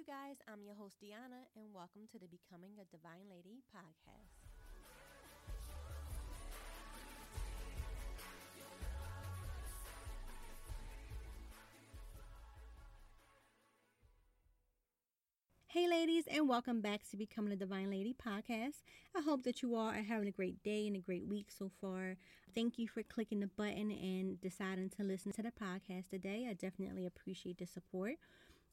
you guys, I'm your host, Deanna, and welcome to the Becoming a Divine Lady podcast. Hey, ladies, and welcome back to Becoming a Divine Lady podcast. I hope that you all are having a great day and a great week so far. Thank you for clicking the button and deciding to listen to the podcast today. I definitely appreciate the support.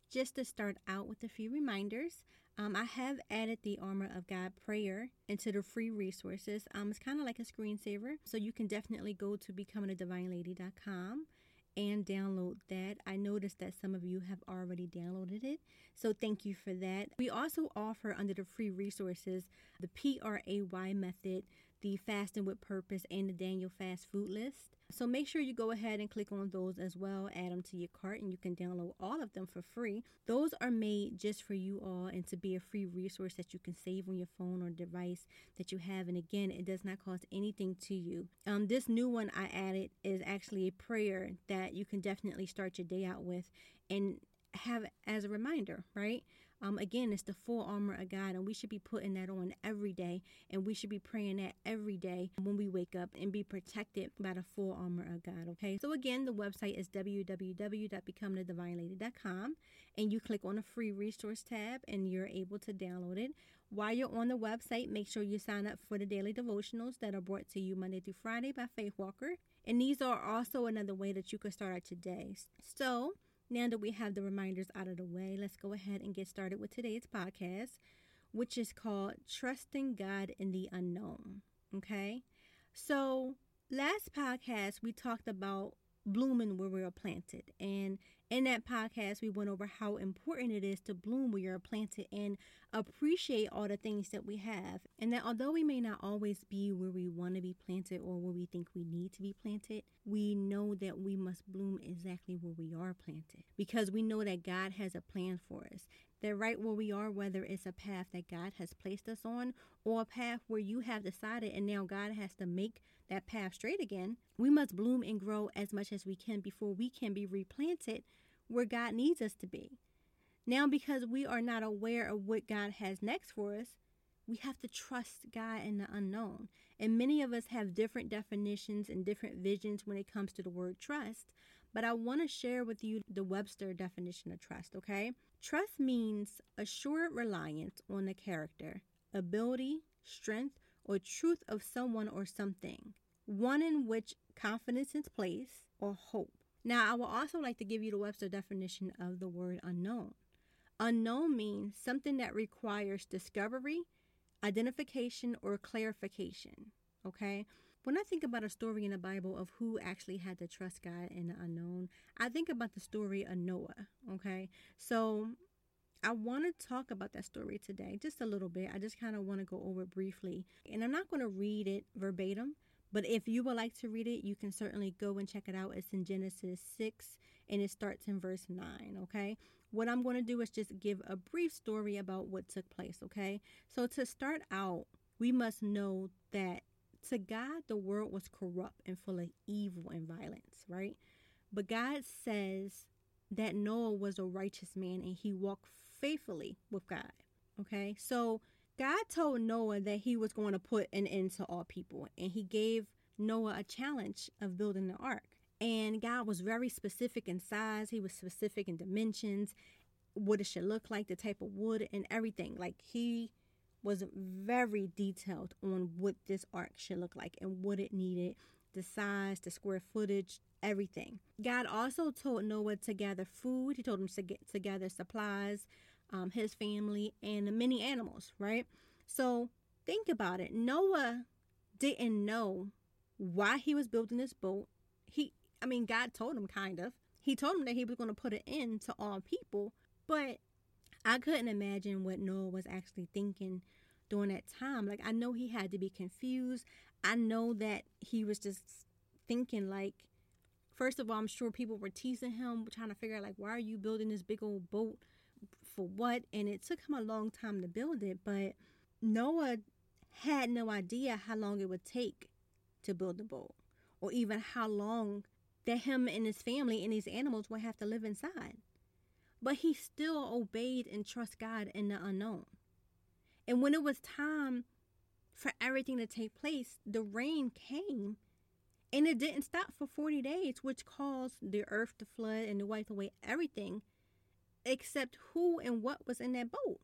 Just to start out with a few reminders, um, I have added the Armor of God prayer into the free resources. Um, it's kind of like a screensaver, so you can definitely go to becomingadivinelady.com and download that. I noticed that some of you have already downloaded it, so thank you for that. We also offer under the free resources the PRAY method, the Fasting with Purpose, and the Daniel Fast Food List. So make sure you go ahead and click on those as well, add them to your cart, and you can download all of them for free. Those are made just for you all and to be a free resource that you can save on your phone or device that you have. And again, it does not cost anything to you. Um, this new one I added is actually a prayer that you can definitely start your day out with and have as a reminder, right? Um, again, it's the full armor of God, and we should be putting that on every day, and we should be praying that every day when we wake up and be protected by the full armor of God. Okay, so again, the website is www.becomethedivinelady.com, and you click on the free resource tab, and you're able to download it. While you're on the website, make sure you sign up for the daily devotionals that are brought to you Monday through Friday by Faith Walker. And these are also another way that you can start out today. So, now that we have the reminders out of the way, let's go ahead and get started with today's podcast, which is called Trusting God in the Unknown. Okay. So, last podcast, we talked about blooming where we are planted. And in that podcast, we went over how important it is to bloom where you're planted and appreciate all the things that we have. And that although we may not always be where we want to be planted or where we think we need to be planted, we know that we must bloom exactly where we are planted because we know that God has a plan for us that right where we are, whether it's a path that God has placed us on or a path where you have decided and now God has to make that path straight again, we must bloom and grow as much as we can before we can be replanted where God needs us to be. Now, because we are not aware of what God has next for us, we have to trust God in the unknown. And many of us have different definitions and different visions when it comes to the word trust. But I want to share with you the Webster definition of trust, okay? Trust means assured reliance on the character, ability, strength, or truth of someone or something, one in which confidence is placed or hope. Now, I will also like to give you the Webster definition of the word unknown. Unknown means something that requires discovery, identification or clarification. Okay. When I think about a story in the Bible of who actually had to trust God in the unknown, I think about the story of Noah. Okay. So I want to talk about that story today just a little bit. I just kind of want to go over briefly. And I'm not going to read it verbatim, but if you would like to read it, you can certainly go and check it out. It's in Genesis 6 and it starts in verse 9. Okay. What I'm going to do is just give a brief story about what took place. Okay. So to start out, we must know that to God, the world was corrupt and full of evil and violence, right? But God says that Noah was a righteous man and he walked faithfully with God. Okay. So God told Noah that he was going to put an end to all people, and he gave Noah a challenge of building the ark. And God was very specific in size, he was specific in dimensions, what it should look like, the type of wood, and everything. Like he was very detailed on what this ark should look like and what it needed, the size, the square footage, everything. God also told Noah to gather food. He told him to get to gather supplies, um, his family, and the many animals, right? So think about it. Noah didn't know why he was building this boat. He, I mean, God told him kind of. He told him that he was going to put an end to all people, but I couldn't imagine what Noah was actually thinking during that time. Like, I know he had to be confused. I know that he was just thinking, like, first of all, I'm sure people were teasing him, trying to figure out, like, why are you building this big old boat? For what and it took him a long time to build it but noah had no idea how long it would take to build the boat or even how long that him and his family and these animals would have to live inside but he still obeyed and trust God in the unknown. And when it was time for everything to take place, the rain came and it didn't stop for 40 days, which caused the earth to flood and to wipe away everything except who and what was in that boat.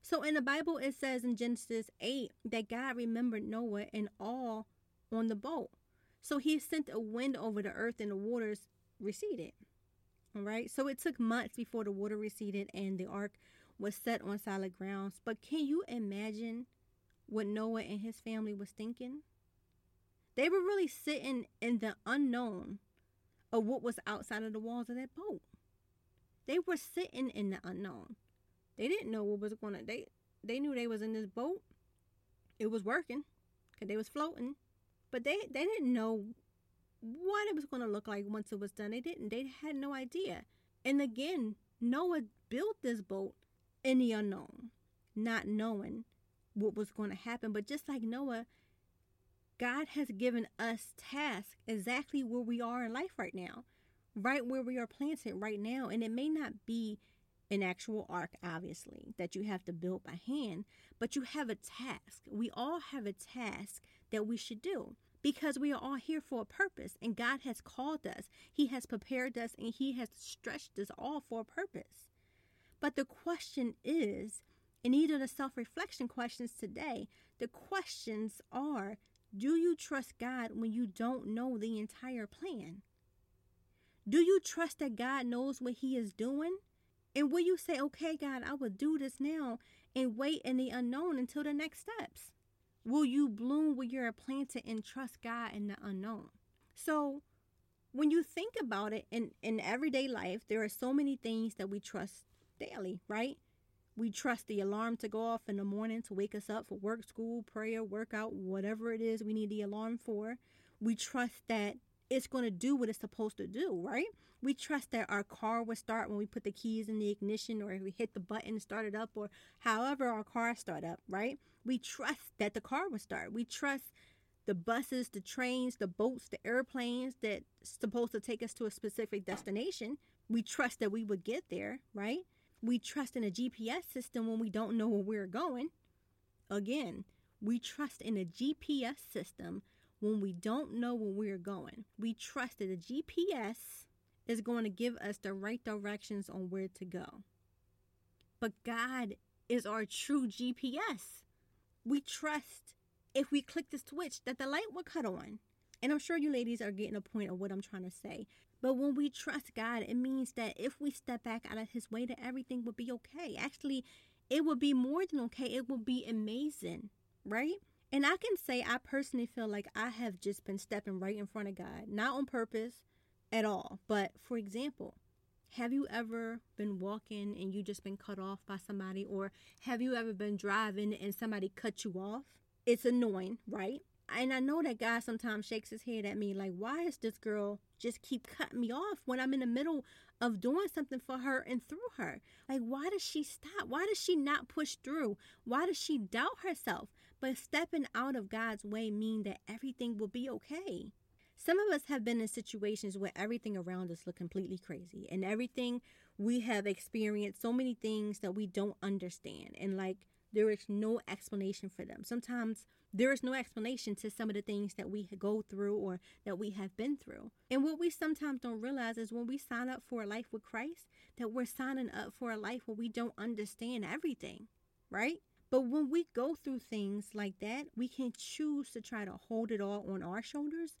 So in the Bible, it says in Genesis 8 that God remembered Noah and all on the boat. So he sent a wind over the earth and the waters receded. All right. So it took months before the water receded and the ark was set on solid grounds. But can you imagine what Noah and his family was thinking? They were really sitting in the unknown of what was outside of the walls of that boat. They were sitting in the unknown. They didn't know what was going to. They they knew they was in this boat. It was working, cause they was floating, but they they didn't know what it was going to look like once it was done. They didn't. They had no idea. And again, Noah built this boat in the unknown, not knowing what was going to happen. But just like Noah, God has given us tasks exactly where we are in life right now, right where we are planted right now. And it may not be an actual ark, obviously, that you have to build by hand, but you have a task. We all have a task that we should do because we are all here for a purpose and God has called us. He has prepared us and He has stretched us all for a purpose. But the question is, in either the self reflection questions today, the questions are do you trust God when you don't know the entire plan? Do you trust that God knows what He is doing? And will you say, okay, God, I will do this now and wait in the unknown until the next steps? Will you bloom where you're planted and trust God in the unknown? So, when you think about it in, in everyday life, there are so many things that we trust daily, right? We trust the alarm to go off in the morning to wake us up for work, school, prayer, workout, whatever it is we need the alarm for. We trust that it's going to do what it's supposed to do, right? We trust that our car will start when we put the keys in the ignition or if we hit the button to start it up or however our car start up, right? We trust that the car will start. We trust the buses, the trains, the boats, the airplanes that's supposed to take us to a specific destination. We trust that we would get there, right? We trust in a GPS system when we don't know where we're going. Again, we trust in a GPS system when we don't know where we're going. We trust that the GPS is going to give us the right directions on where to go. But God is our true GPS. We trust if we click the switch that the light will cut on. And I'm sure you ladies are getting a point of what I'm trying to say. But when we trust God, it means that if we step back out of His way, that everything will be okay. Actually, it will be more than okay. It will be amazing, right? And I can say I personally feel like I have just been stepping right in front of God, not on purpose, at all. But for example, have you ever been walking and you just been cut off by somebody or have you ever been driving and somebody cut you off? It's annoying, right? And I know that God sometimes shakes his head at me like, why is this girl just keep cutting me off when I'm in the middle of doing something for her and through her? Like, why does she stop? Why does she not push through? Why does she doubt herself? But stepping out of God's way mean that everything will be okay. Some of us have been in situations where everything around us look completely crazy and everything we have experienced so many things that we don't understand and like there is no explanation for them. Sometimes there is no explanation to some of the things that we go through or that we have been through. And what we sometimes don't realize is when we sign up for a life with Christ, that we're signing up for a life where we don't understand everything, right? But when we go through things like that, we can choose to try to hold it all on our shoulders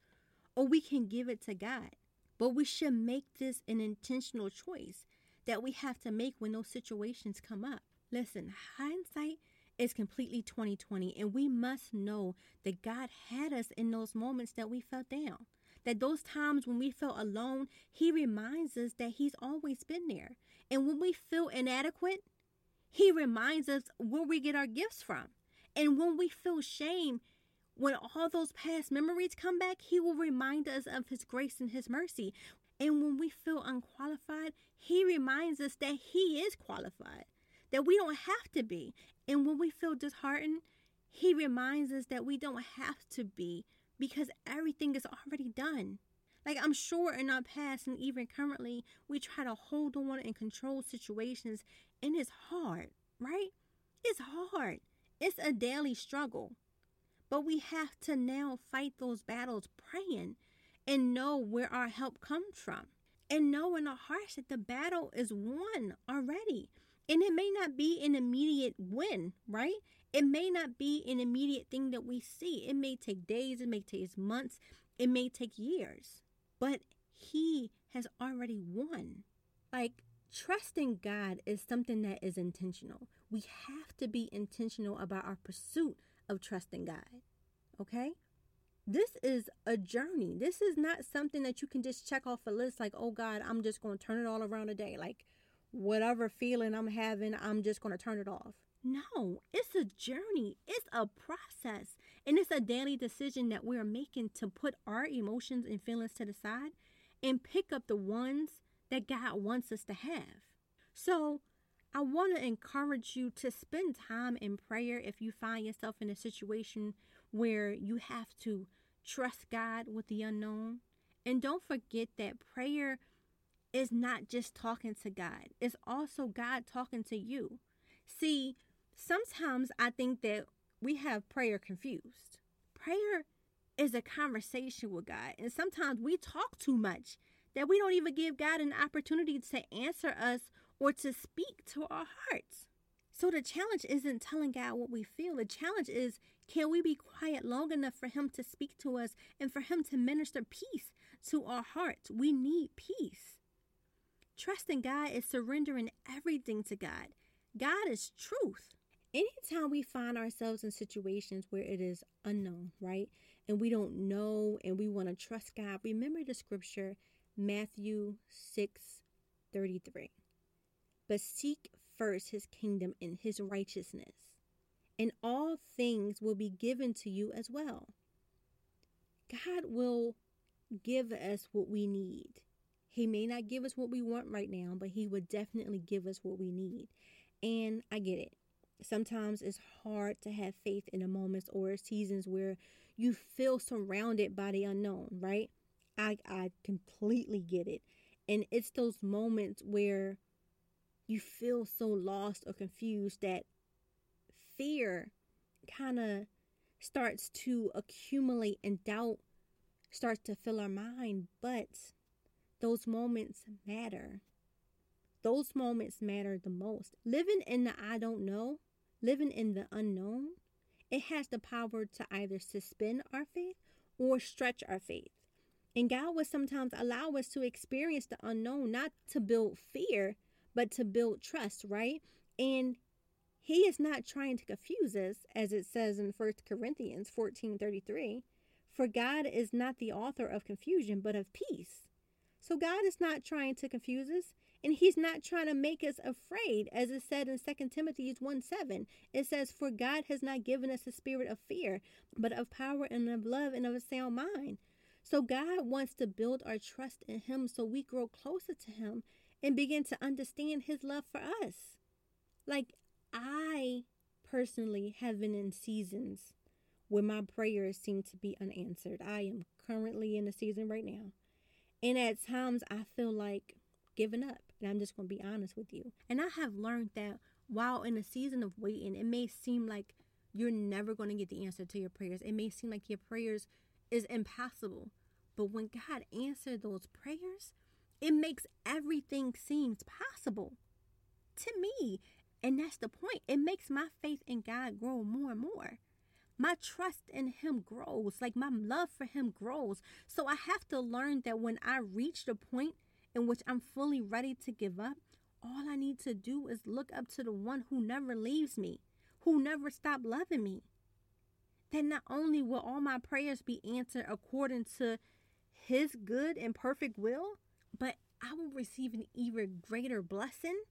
or we can give it to God. But we should make this an intentional choice that we have to make when those situations come up. Listen, hindsight is completely 2020 and we must know that God had us in those moments that we felt down. That those times when we felt alone, he reminds us that he's always been there. And when we feel inadequate, he reminds us where we get our gifts from. And when we feel shame, when all those past memories come back, He will remind us of His grace and His mercy. And when we feel unqualified, He reminds us that He is qualified, that we don't have to be. And when we feel disheartened, He reminds us that we don't have to be because everything is already done. Like, I'm sure in our past and even currently, we try to hold on and control situations, and it's hard, right? It's hard. It's a daily struggle. But we have to now fight those battles praying and know where our help comes from. And know in our hearts that the battle is won already. And it may not be an immediate win, right? It may not be an immediate thing that we see. It may take days, it may take months, it may take years. But He has already won. Like, trusting God is something that is intentional. We have to be intentional about our pursuit of trusting God. Okay? This is a journey. This is not something that you can just check off a list like, oh God, I'm just going to turn it all around today. Like, whatever feeling I'm having, I'm just going to turn it off. No, it's a journey, it's a process, and it's a daily decision that we're making to put our emotions and feelings to the side and pick up the ones that God wants us to have. So, I want to encourage you to spend time in prayer if you find yourself in a situation where you have to trust God with the unknown. And don't forget that prayer is not just talking to God, it's also God talking to you. See, sometimes I think that we have prayer confused. Prayer is a conversation with God, and sometimes we talk too much that we don't even give God an opportunity to answer us or to speak to our hearts. So the challenge isn't telling God what we feel. The challenge is can we be quiet long enough for Him to speak to us and for Him to minister peace to our hearts? We need peace. Trusting God is surrendering everything to God. God is truth. Anytime we find ourselves in situations where it is unknown, right? And we don't know and we want to trust God, remember the scripture, Matthew 6 33. But seek first his kingdom and his righteousness, and all things will be given to you as well. God will give us what we need. He may not give us what we want right now, but He would definitely give us what we need. And I get it. Sometimes it's hard to have faith in the moments or seasons where you feel surrounded by the unknown, right? I, I completely get it. And it's those moments where you feel so lost or confused that fear kind of starts to accumulate and doubt starts to fill our mind. But those moments matter. Those moments matter the most. Living in the I don't know, living in the unknown, it has the power to either suspend our faith or stretch our faith. And God will sometimes allow us to experience the unknown, not to build fear, but to build trust, right? And he is not trying to confuse us, as it says in 1 Corinthians 14 33. For God is not the author of confusion, but of peace. So God is not trying to confuse us, and He's not trying to make us afraid, as it said in 2 Timothy 1 7. It says, For God has not given us a spirit of fear, but of power and of love and of a sound mind. So God wants to build our trust in Him so we grow closer to Him and begin to understand His love for us. Like, I personally have been in seasons where my prayers seem to be unanswered. I am currently in a season right now. And at times I feel like giving up. And I'm just going to be honest with you. And I have learned that while in a season of waiting, it may seem like you're never going to get the answer to your prayers. It may seem like your prayers is impossible. But when God answered those prayers, it makes everything seem possible to me. And that's the point. It makes my faith in God grow more and more. My trust in Him grows, like my love for Him grows. So I have to learn that when I reach the point in which I'm fully ready to give up, all I need to do is look up to the one who never leaves me, who never stopped loving me. Then not only will all my prayers be answered according to His good and perfect will, but I will receive an even greater blessing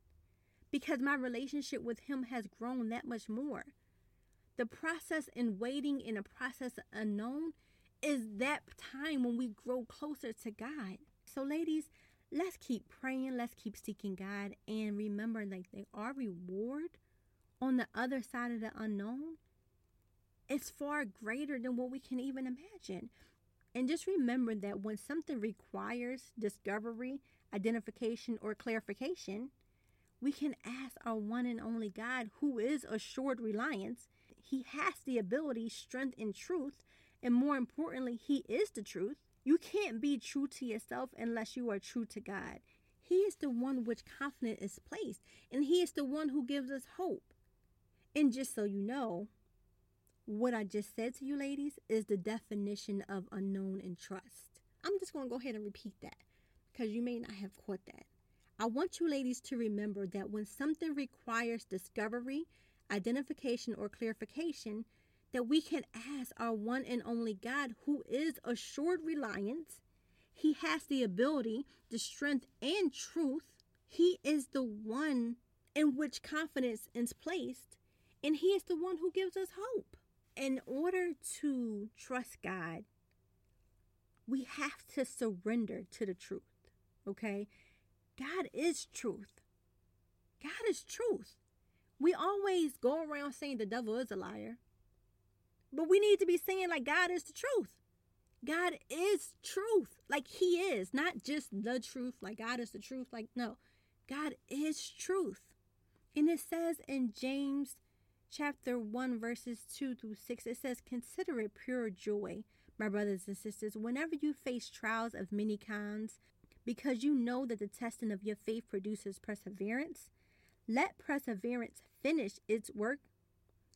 because my relationship with Him has grown that much more. The process in waiting in a process unknown is that time when we grow closer to God. So, ladies, let's keep praying, let's keep seeking God, and remember that our reward on the other side of the unknown is far greater than what we can even imagine. And just remember that when something requires discovery, identification, or clarification, we can ask our one and only God, who is assured reliance. He has the ability, strength, and truth. And more importantly, He is the truth. You can't be true to yourself unless you are true to God. He is the one which confidence is placed, and He is the one who gives us hope. And just so you know, what I just said to you, ladies, is the definition of unknown and trust. I'm just going to go ahead and repeat that because you may not have caught that. I want you ladies to remember that when something requires discovery, identification, or clarification, that we can ask our one and only God, who is assured reliance. He has the ability, the strength, and truth. He is the one in which confidence is placed, and He is the one who gives us hope. In order to trust God, we have to surrender to the truth, okay? God is truth. God is truth. We always go around saying the devil is a liar. But we need to be saying, like, God is the truth. God is truth. Like, He is, not just the truth, like, God is the truth. Like, no, God is truth. And it says in James chapter 1, verses 2 through 6, it says, Consider it pure joy, my brothers and sisters, whenever you face trials of many kinds, because you know that the testing of your faith produces perseverance. Let perseverance finish its work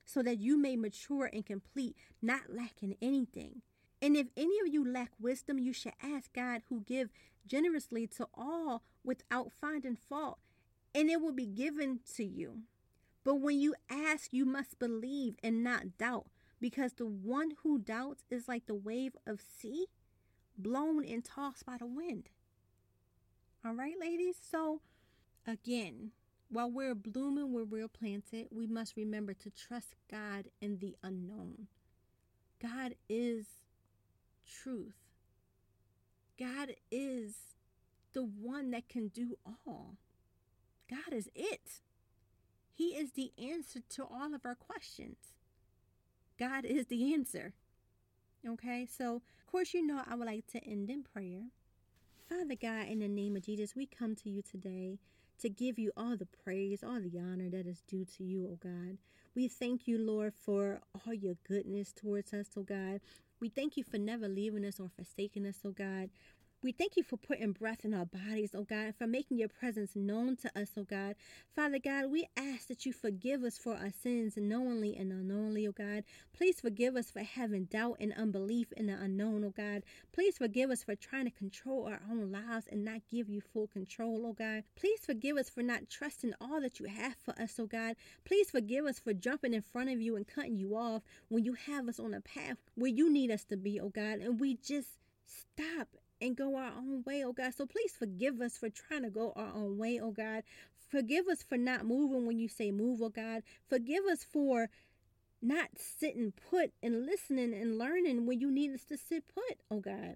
so that you may mature and complete, not lacking anything. And if any of you lack wisdom, you should ask God, who give generously to all without finding fault, and it will be given to you. But when you ask, you must believe and not doubt, because the one who doubts is like the wave of sea blown and tossed by the wind. All right, ladies? So, again, while we're blooming where we're planted, we must remember to trust God in the unknown. God is truth. God is the one that can do all. God is it. He is the answer to all of our questions. God is the answer. Okay, so of course, you know I would like to end in prayer. Father God, in the name of Jesus, we come to you today to give you all the praise, all the honor that is due to you, oh God. We thank you, Lord, for all your goodness towards us, oh God. We thank you for never leaving us or forsaking us, oh God. We thank you for putting breath in our bodies, oh God, and for making your presence known to us, oh God. Father God, we ask that you forgive us for our sins knowingly and unknowingly, oh God. Please forgive us for having doubt and unbelief in the unknown, oh God. Please forgive us for trying to control our own lives and not give you full control, oh God. Please forgive us for not trusting all that you have for us, oh God. Please forgive us for jumping in front of you and cutting you off when you have us on a path where you need us to be, oh God, and we just stop and go our own way, oh God. So please forgive us for trying to go our own way, oh God. Forgive us for not moving when you say move, oh God. Forgive us for not sitting put and listening and learning when you need us to sit put, oh God.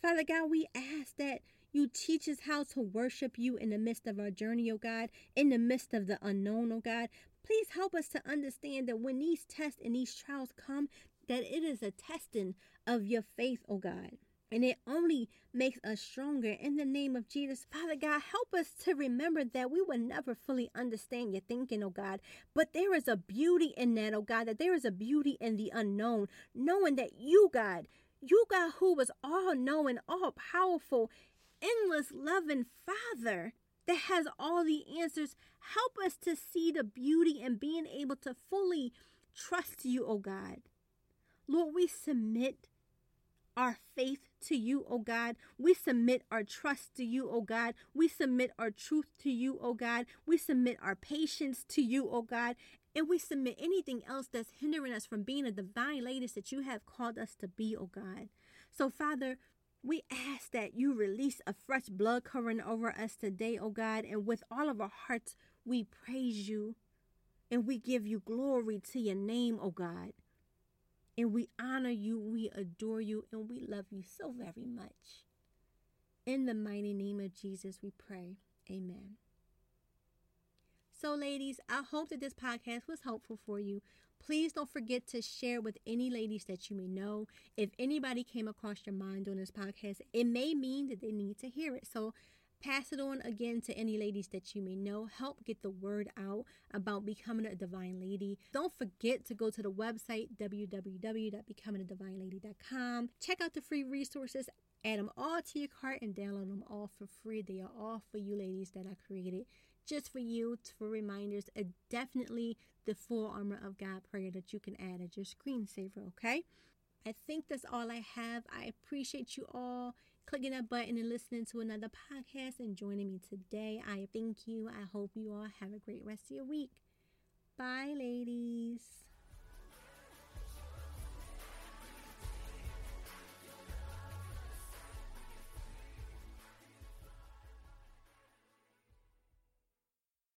Father God, we ask that you teach us how to worship you in the midst of our journey, oh God, in the midst of the unknown, oh God. Please help us to understand that when these tests and these trials come, that it is a testing of your faith, oh God and it only makes us stronger in the name of Jesus. Father God, help us to remember that we will never fully understand your thinking, oh God, but there is a beauty in that, oh God, that there is a beauty in the unknown, knowing that you, God, you, God, who was all knowing, all powerful, endless, loving Father that has all the answers, help us to see the beauty and being able to fully trust you, oh God. Lord, we submit our faith to you, O God. We submit our trust to you, O God. We submit our truth to you, O God. We submit our patience to you, O God. And we submit anything else that's hindering us from being the divine ladies that you have called us to be, O God. So, Father, we ask that you release a fresh blood covering over us today, O God. And with all of our hearts, we praise you and we give you glory to your name, O God. And we honor you, we adore you, and we love you so very much. In the mighty name of Jesus, we pray. Amen. So, ladies, I hope that this podcast was helpful for you. Please don't forget to share with any ladies that you may know. If anybody came across your mind on this podcast, it may mean that they need to hear it. So pass it on again to any ladies that you may know. Help get the word out about becoming a divine lady. Don't forget to go to the website www.becomingadivinelady.com. Check out the free resources. Add them all to your cart and download them all for free. They are all for you ladies that I created just for you for reminders. Uh, definitely the full armor of God prayer that you can add as your screensaver, okay? I think that's all I have. I appreciate you all clicking that button and listening to another podcast and joining me today. I thank you. I hope you all have a great rest of your week. Bye, ladies.